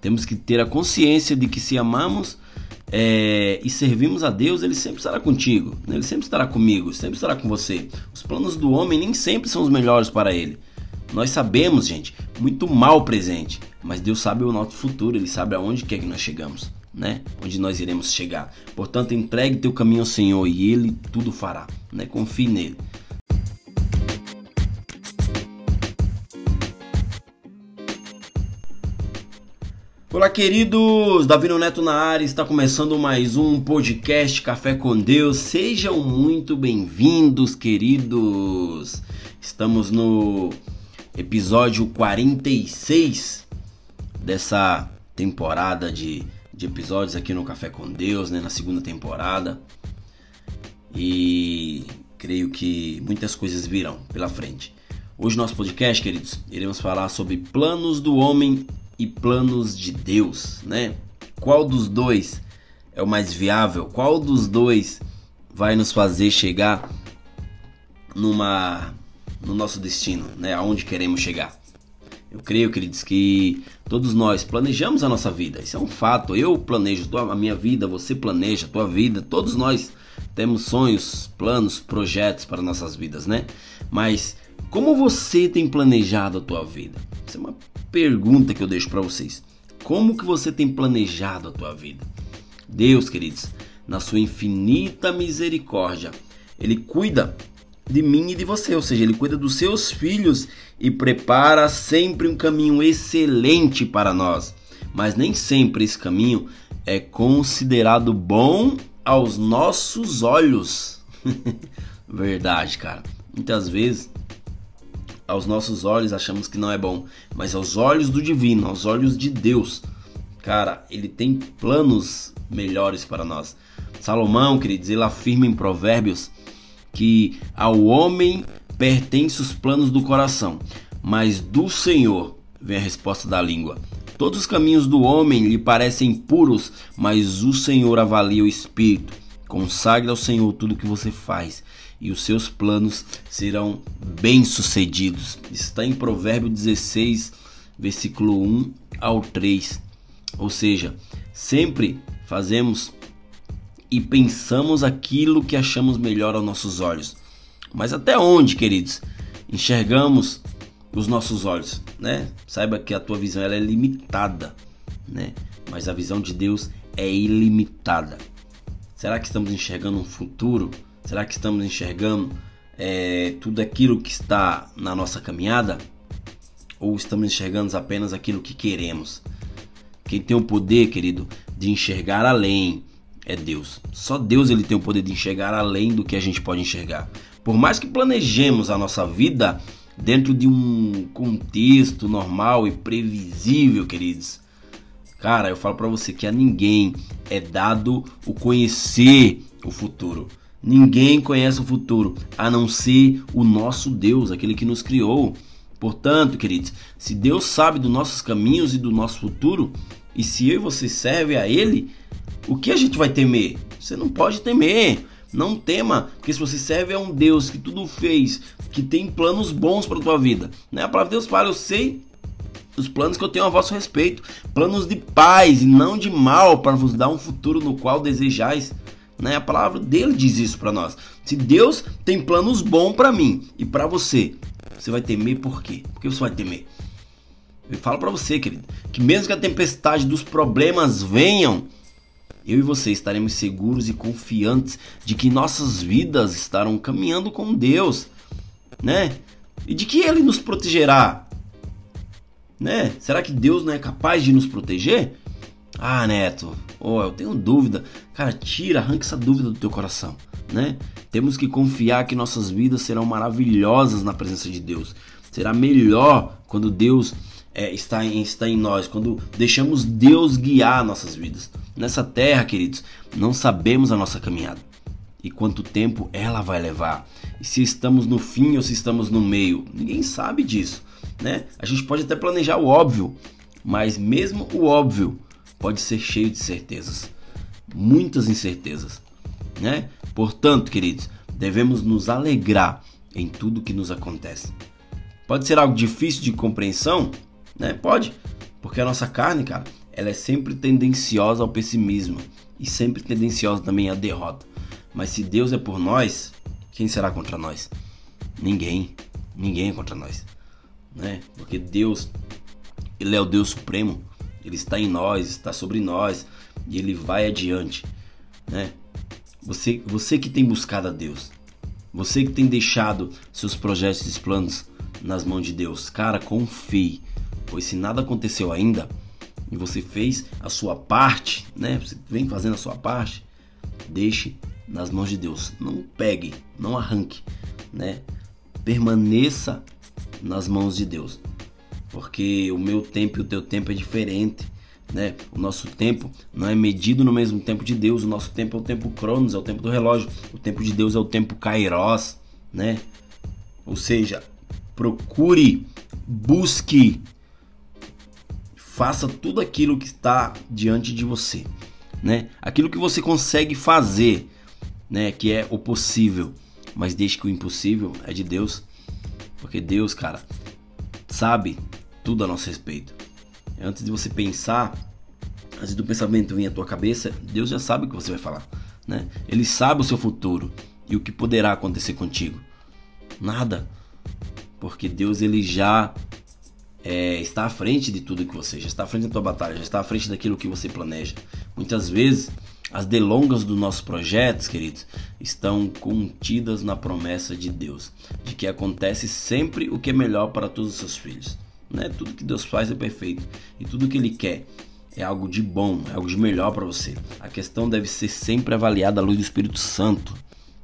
Temos que ter a consciência de que se amamos é, e servimos a Deus, Ele sempre estará contigo, né? Ele sempre estará comigo, sempre estará com você. Os planos do homem nem sempre são os melhores para Ele. Nós sabemos, gente, muito mal presente, mas Deus sabe o nosso futuro, Ele sabe aonde quer que nós chegamos, né? Onde nós iremos chegar. Portanto, entregue teu caminho ao Senhor e Ele tudo fará, né? Confie nele. Olá, queridos! Davi Neto na área, está começando mais um podcast Café com Deus. Sejam muito bem-vindos, queridos! Estamos no episódio 46 dessa temporada de, de episódios aqui no Café com Deus, né, na segunda temporada. E creio que muitas coisas virão pela frente. Hoje, nosso podcast, queridos, iremos falar sobre planos do homem e planos de Deus, né? Qual dos dois é o mais viável? Qual dos dois vai nos fazer chegar numa no nosso destino, né? Aonde queremos chegar? Eu creio, queridos, que todos nós planejamos a nossa vida. Isso é um fato. Eu planejo a minha vida, você planeja a tua vida. Todos nós temos sonhos, planos, projetos para nossas vidas, né? Mas como você tem planejado a tua vida? Isso é uma pergunta que eu deixo para vocês. Como que você tem planejado a tua vida? Deus, queridos, na sua infinita misericórdia, ele cuida de mim e de você, ou seja, ele cuida dos seus filhos e prepara sempre um caminho excelente para nós. Mas nem sempre esse caminho é considerado bom aos nossos olhos. Verdade, cara. Muitas vezes aos nossos olhos achamos que não é bom, mas aos olhos do divino, aos olhos de Deus, cara, ele tem planos melhores para nós. Salomão, queridos, ele afirma em Provérbios que ao homem pertence os planos do coração, mas do Senhor vem a resposta da língua. Todos os caminhos do homem lhe parecem puros, mas o Senhor avalia o espírito. Consagre ao Senhor tudo que você faz e os seus planos serão bem-sucedidos. Está em Provérbio 16, versículo 1 ao 3. Ou seja, sempre fazemos e pensamos aquilo que achamos melhor aos nossos olhos. Mas até onde, queridos, enxergamos os nossos olhos, né? Saiba que a tua visão ela é limitada, né? Mas a visão de Deus é ilimitada. Será que estamos enxergando um futuro Será que estamos enxergando é, tudo aquilo que está na nossa caminhada? Ou estamos enxergando apenas aquilo que queremos? Quem tem o poder, querido, de enxergar além é Deus. Só Deus ele tem o poder de enxergar além do que a gente pode enxergar. Por mais que planejemos a nossa vida dentro de um contexto normal e previsível, queridos. Cara, eu falo para você que a ninguém é dado o conhecer o futuro. Ninguém conhece o futuro a não ser o nosso Deus, aquele que nos criou. Portanto, queridos, se Deus sabe dos nossos caminhos e do nosso futuro, e se eu e você serve a Ele, o que a gente vai temer? Você não pode temer. Não tema, porque se você serve a um Deus que tudo fez, que tem planos bons para tua vida, né? A palavra de Deus fala: Eu sei os planos que eu tenho a vosso respeito, planos de paz e não de mal, para vos dar um futuro no qual desejais. Né? A palavra dele diz isso para nós. Se Deus tem planos bons para mim e para você, você vai temer por quê? Por que você vai temer? Eu falo para você, querido, que mesmo que a tempestade dos problemas venham, eu e você estaremos seguros e confiantes de que nossas vidas estarão caminhando com Deus, né? E de que Ele nos protegerá, né? Será que Deus não é capaz de nos proteger? Ah, Neto, oh, eu tenho dúvida. Cara, tira, arranca essa dúvida do teu coração, né? Temos que confiar que nossas vidas serão maravilhosas na presença de Deus. Será melhor quando Deus é, está, em, está em nós, quando deixamos Deus guiar nossas vidas. Nessa terra, queridos, não sabemos a nossa caminhada e quanto tempo ela vai levar. E se estamos no fim ou se estamos no meio, ninguém sabe disso, né? A gente pode até planejar o óbvio, mas mesmo o óbvio pode ser cheio de certezas, muitas incertezas, né? Portanto, queridos, devemos nos alegrar em tudo que nos acontece. Pode ser algo difícil de compreensão, né? Pode, Porque a nossa carne, cara, ela é sempre tendenciosa ao pessimismo e sempre tendenciosa também à derrota. Mas se Deus é por nós, quem será contra nós? Ninguém. Ninguém é contra nós. Né? Porque Deus, Ele é o Deus Supremo. Ele está em nós, está sobre nós e Ele vai adiante. Né? Você, você que tem buscado a Deus, você que tem deixado seus projetos e planos nas mãos de Deus, cara, confie, pois se nada aconteceu ainda e você fez a sua parte, né? Você vem fazendo a sua parte, deixe nas mãos de Deus. Não pegue, não arranque, né? Permaneça nas mãos de Deus. Porque o meu tempo e o teu tempo é diferente, né? O nosso tempo não é medido no mesmo tempo de Deus. O nosso tempo é o tempo Cronos, é o tempo do relógio. O tempo de Deus é o tempo Kairos, né? Ou seja, procure, busque, faça tudo aquilo que está diante de você, né? Aquilo que você consegue fazer, né? Que é o possível, mas deixe que o impossível é de Deus, porque Deus, cara, sabe tudo a nosso respeito. Antes de você pensar, antes do pensamento vir à tua cabeça, Deus já sabe o que você vai falar, né? Ele sabe o seu futuro e o que poderá acontecer contigo. Nada, porque Deus ele já é, está à frente de tudo que você, já está à frente da tua batalha, já está à frente daquilo que você planeja. Muitas vezes as delongas dos nossos projetos, queridos, estão contidas na promessa de Deus, de que acontece sempre o que é melhor para todos os seus filhos. Né? Tudo que Deus faz é perfeito e tudo que Ele quer é algo de bom, é algo de melhor para você. A questão deve ser sempre avaliada à luz do Espírito Santo,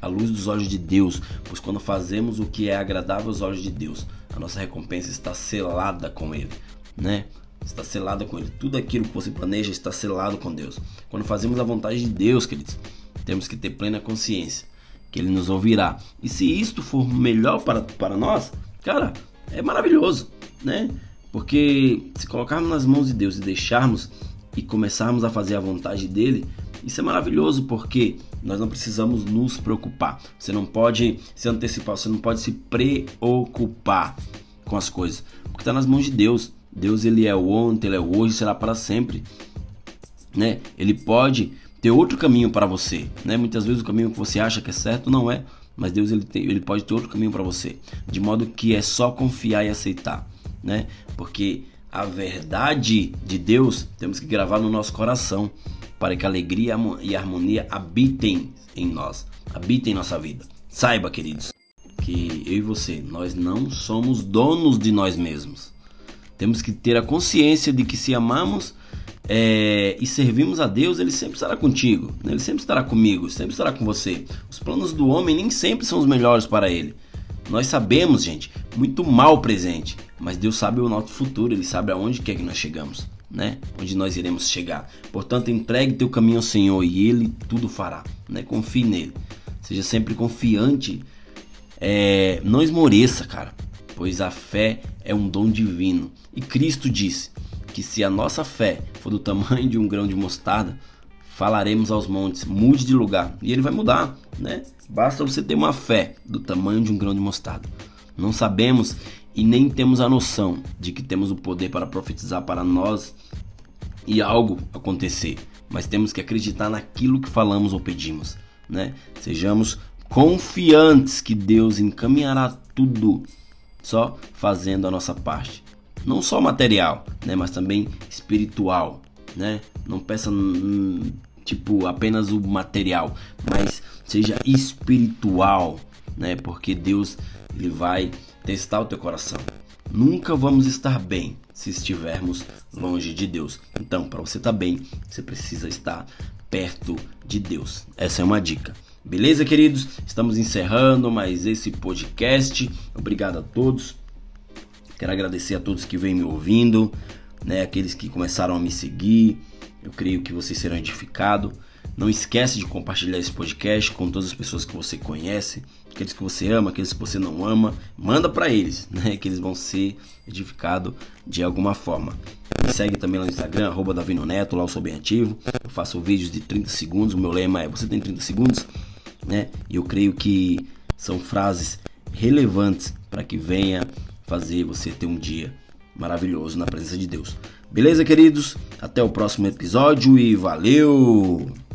à luz dos olhos de Deus, pois quando fazemos o que é agradável aos olhos de Deus, a nossa recompensa está selada com Ele, né? Está selada com Ele. Tudo aquilo que você planeja está selado com Deus. Quando fazemos a vontade de Deus, queridos, temos que ter plena consciência que Ele nos ouvirá. E se isto for melhor para, para nós, cara, é maravilhoso né? Porque se colocarmos nas mãos de Deus e deixarmos e começarmos a fazer a vontade dele, isso é maravilhoso porque nós não precisamos nos preocupar. Você não pode se antecipar, você não pode se preocupar com as coisas, porque está nas mãos de Deus. Deus ele é o ontem, ele é o hoje, será para sempre, né? Ele pode ter outro caminho para você, né? Muitas vezes o caminho que você acha que é certo não é, mas Deus ele, tem, ele pode ter outro caminho para você, de modo que é só confiar e aceitar né? Porque a verdade de Deus temos que gravar no nosso coração para que alegria e harmonia habitem em nós, habitem em nossa vida. Saiba, queridos, que eu e você, nós não somos donos de nós mesmos. Temos que ter a consciência de que se amamos é, e servimos a Deus, Ele sempre estará contigo, né? Ele sempre estará comigo, sempre estará com você. Os planos do homem nem sempre são os melhores para ele. Nós sabemos, gente, muito mal presente, mas Deus sabe o nosso futuro, Ele sabe aonde quer que nós chegamos, né? Onde nós iremos chegar. Portanto, entregue teu caminho ao Senhor e Ele tudo fará, né? Confie nele. Seja sempre confiante. É, não esmoreça, cara, pois a fé é um dom divino. E Cristo disse que se a nossa fé for do tamanho de um grão de mostarda, falaremos aos montes, mude de lugar, e ele vai mudar, né? Basta você ter uma fé do tamanho de um grão de mostarda. Não sabemos e nem temos a noção de que temos o poder para profetizar para nós e algo acontecer, mas temos que acreditar naquilo que falamos ou pedimos, né? Sejamos confiantes que Deus encaminhará tudo, só fazendo a nossa parte. Não só material, né, mas também espiritual, né? Não peça hum, tipo apenas o material, mas seja espiritual, né? Porque Deus ele vai testar o teu coração. Nunca vamos estar bem se estivermos longe de Deus. Então, para você estar tá bem, você precisa estar perto de Deus. Essa é uma dica. Beleza, queridos? Estamos encerrando mais esse podcast. Obrigado a todos. Quero agradecer a todos que vêm me ouvindo, né? Aqueles que começaram a me seguir. Eu creio que vocês serão edificados. Não esquece de compartilhar esse podcast com todas as pessoas que você conhece, aqueles que você ama, aqueles que você não ama, manda para eles, né? Que eles vão ser edificados de alguma forma. Me segue também lá no Instagram, arroba Davino Neto, lá eu sou bem ativo. Eu faço vídeos de 30 segundos, o meu lema é você tem 30 segundos, né? E eu creio que são frases relevantes para que venha fazer você ter um dia maravilhoso na presença de Deus. Beleza, queridos? Até o próximo episódio e valeu!